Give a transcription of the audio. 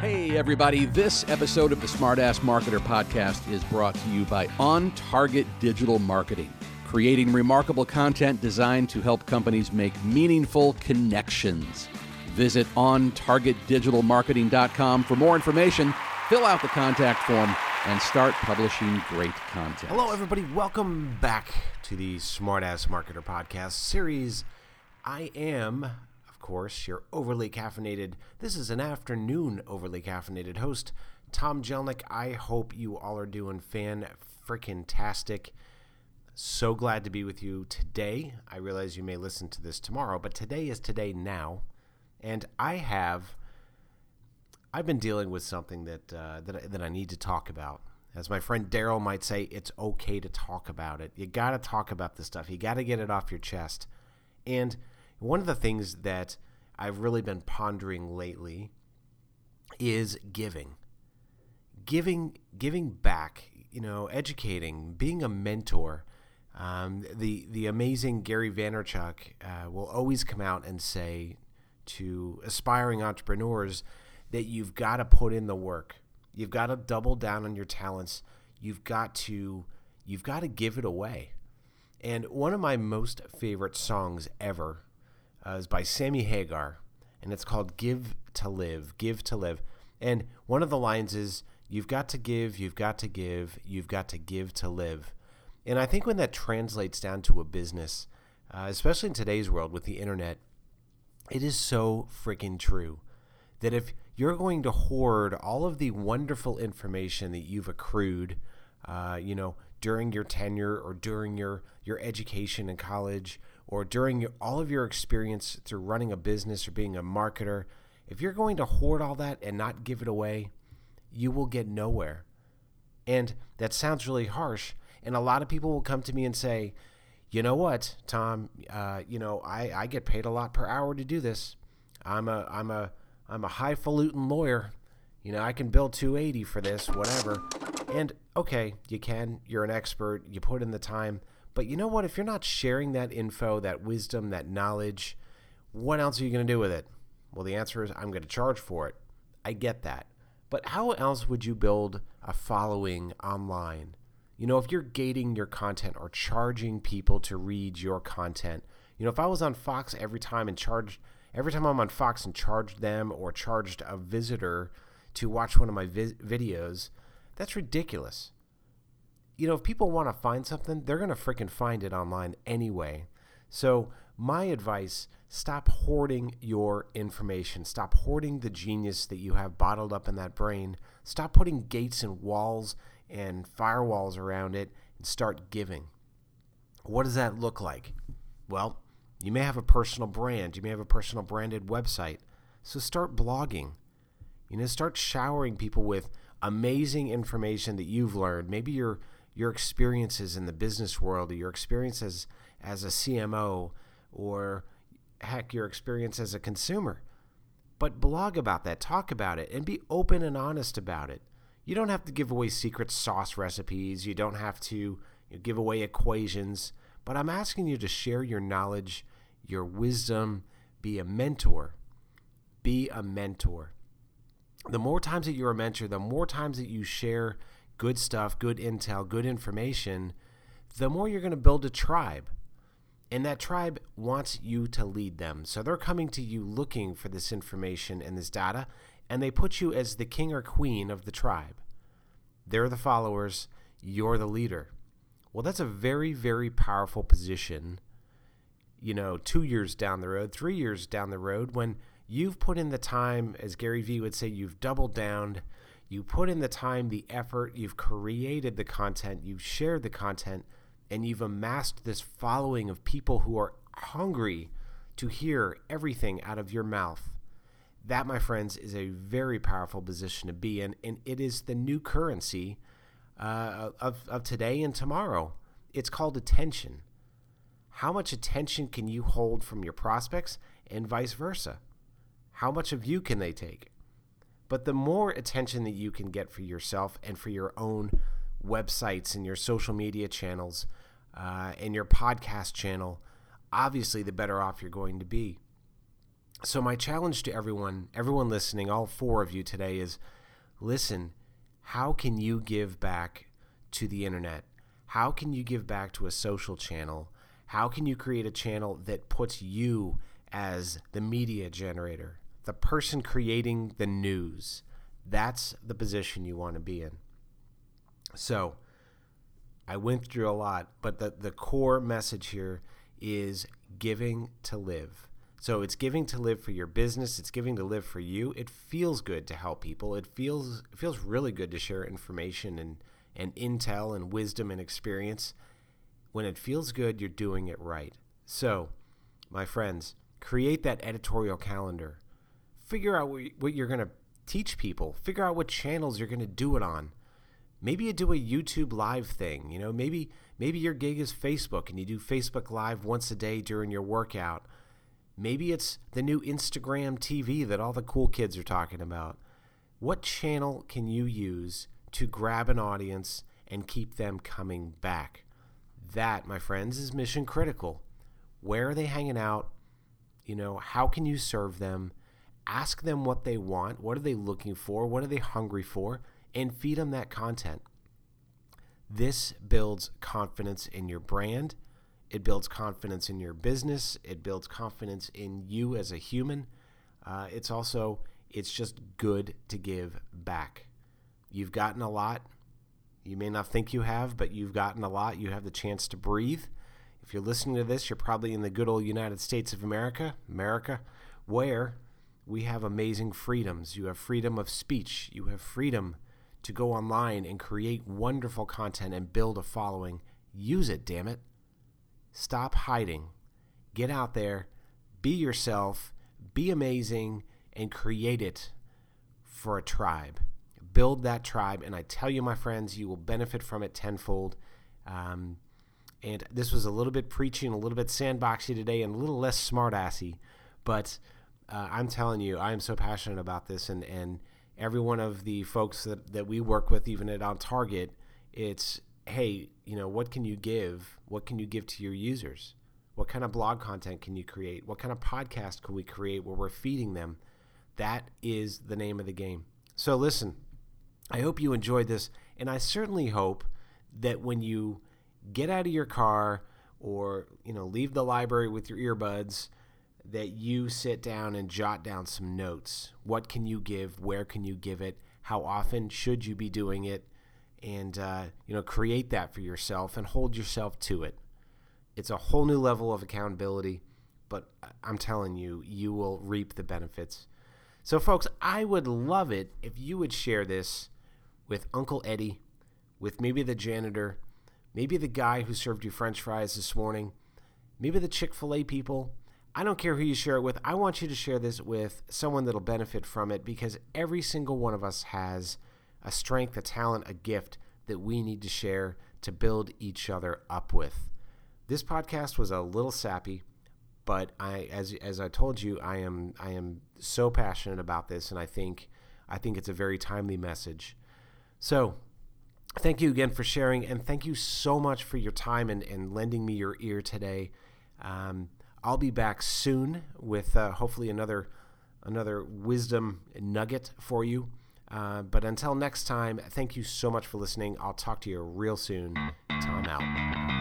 Hey, everybody. This episode of the Smartass Marketer podcast is brought to you by On Target Digital Marketing, creating remarkable content designed to help companies make meaningful connections. Visit OnTargetDigitalMarketing.com for more information, fill out the contact form, and start publishing great content. Hello, everybody. Welcome back to the Smartass Marketer podcast series. I am course, your overly caffeinated, this is an afternoon overly caffeinated host, Tom Jelnick. I hope you all are doing fan freaking tastic. So glad to be with you today. I realize you may listen to this tomorrow, but today is today now. And I have, I've been dealing with something that, uh, that, that I need to talk about. As my friend Daryl might say, it's okay to talk about it. You got to talk about this stuff. You got to get it off your chest. And one of the things that I've really been pondering lately is giving. Giving giving back, you know, educating, being a mentor. Um, the the amazing Gary Vaynerchuk uh, will always come out and say to aspiring entrepreneurs that you've got to put in the work. You've got to double down on your talents. You've got to you've got to give it away. And one of my most favorite songs ever uh, is by Sammy Hagar, and it's called Give to Live. Give to Live. And one of the lines is, You've got to give, you've got to give, you've got to give to live. And I think when that translates down to a business, uh, especially in today's world with the internet, it is so freaking true that if you're going to hoard all of the wonderful information that you've accrued, uh, you know, during your tenure or during your, your education in college or during your, all of your experience through running a business or being a marketer, if you're going to hoard all that and not give it away, you will get nowhere. And that sounds really harsh. And a lot of people will come to me and say, you know what, Tom, uh, you know, I, I get paid a lot per hour to do this. I'm a, I'm a, I'm a highfalutin lawyer. You know, I can bill 280 for this, whatever. And okay, you can, you're an expert, you put in the time. But you know what? If you're not sharing that info, that wisdom, that knowledge, what else are you going to do with it? Well, the answer is I'm going to charge for it. I get that. But how else would you build a following online? You know, if you're gating your content or charging people to read your content, you know, if I was on Fox every time and charged every time I'm on Fox and charged them or charged a visitor to watch one of my vi- videos, that's ridiculous you know, if people want to find something, they're going to freaking find it online anyway. So, my advice stop hoarding your information. Stop hoarding the genius that you have bottled up in that brain. Stop putting gates and walls and firewalls around it and start giving. What does that look like? Well, you may have a personal brand, you may have a personal branded website. So, start blogging. You know, start showering people with amazing information that you've learned. Maybe you're your experiences in the business world or your experiences as a CMO or heck, your experience as a consumer. But blog about that, talk about it, and be open and honest about it. You don't have to give away secret sauce recipes, you don't have to you know, give away equations, but I'm asking you to share your knowledge, your wisdom, be a mentor. Be a mentor. The more times that you're a mentor, the more times that you share good stuff, good intel, good information, the more you're going to build a tribe. And that tribe wants you to lead them. So they're coming to you looking for this information and this data, and they put you as the king or queen of the tribe. They're the followers, you're the leader. Well, that's a very, very powerful position, you know, two years down the road, three years down the road, when you've put in the time, as Gary Vee would say, you've doubled down you put in the time, the effort, you've created the content, you've shared the content, and you've amassed this following of people who are hungry to hear everything out of your mouth. That, my friends, is a very powerful position to be in, and it is the new currency uh, of, of today and tomorrow. It's called attention. How much attention can you hold from your prospects, and vice versa? How much of you can they take? But the more attention that you can get for yourself and for your own websites and your social media channels uh, and your podcast channel, obviously, the better off you're going to be. So, my challenge to everyone, everyone listening, all four of you today is listen, how can you give back to the internet? How can you give back to a social channel? How can you create a channel that puts you as the media generator, the person creating the news? That's the position you want to be in. So, I went through a lot, but the, the core message here is giving to live. So it's giving to live for your business, it's giving to live for you. It feels good to help people. It feels it feels really good to share information and, and intel and wisdom and experience. When it feels good, you're doing it right. So, my friends, create that editorial calendar. Figure out what you're going to teach people. Figure out what channels you're going to do it on maybe you do a YouTube live thing. You know, maybe maybe your gig is Facebook and you do Facebook live once a day during your workout. Maybe it's the new Instagram TV that all the cool kids are talking about. What channel can you use to grab an audience and keep them coming back? That, my friends, is mission critical. Where are they hanging out? You know, how can you serve them? Ask them what they want. What are they looking for? What are they hungry for? and feed them that content. This builds confidence in your brand. It builds confidence in your business. It builds confidence in you as a human. Uh, it's also, it's just good to give back. You've gotten a lot. You may not think you have, but you've gotten a lot. You have the chance to breathe. If you're listening to this, you're probably in the good old United States of America, America, where we have amazing freedoms. You have freedom of speech. You have freedom to go online and create wonderful content and build a following. Use it, damn it. Stop hiding. Get out there, be yourself, be amazing, and create it for a tribe. Build that tribe, and I tell you, my friends, you will benefit from it tenfold. Um, and this was a little bit preachy and a little bit sandboxy today and a little less smartassy, but uh, I'm telling you, I am so passionate about this, and and every one of the folks that, that we work with, even at On Target, it's hey, you know, what can you give? What can you give to your users? What kind of blog content can you create? What kind of podcast can we create where we're feeding them? That is the name of the game. So listen, I hope you enjoyed this, and I certainly hope that when you get out of your car or you know leave the library with your earbuds that you sit down and jot down some notes. What can you give? Where can you give it? How often should you be doing it? And uh, you know, create that for yourself and hold yourself to it. It's a whole new level of accountability, but I'm telling you, you will reap the benefits. So, folks, I would love it if you would share this with Uncle Eddie, with maybe the janitor, maybe the guy who served you French fries this morning, maybe the Chick fil A people I don't care who you share it with. I want you to share this with someone that'll benefit from it because every single one of us has a strength, a talent, a gift that we need to share to build each other up with. This podcast was a little sappy, but I as as I told you, I am I am so passionate about this and I think I think it's a very timely message. So, thank you again for sharing and thank you so much for your time and, and lending me your ear today. Um, I'll be back soon with uh, hopefully another another wisdom nugget for you. Uh, but until next time, thank you so much for listening. I'll talk to you real soon. Tom out.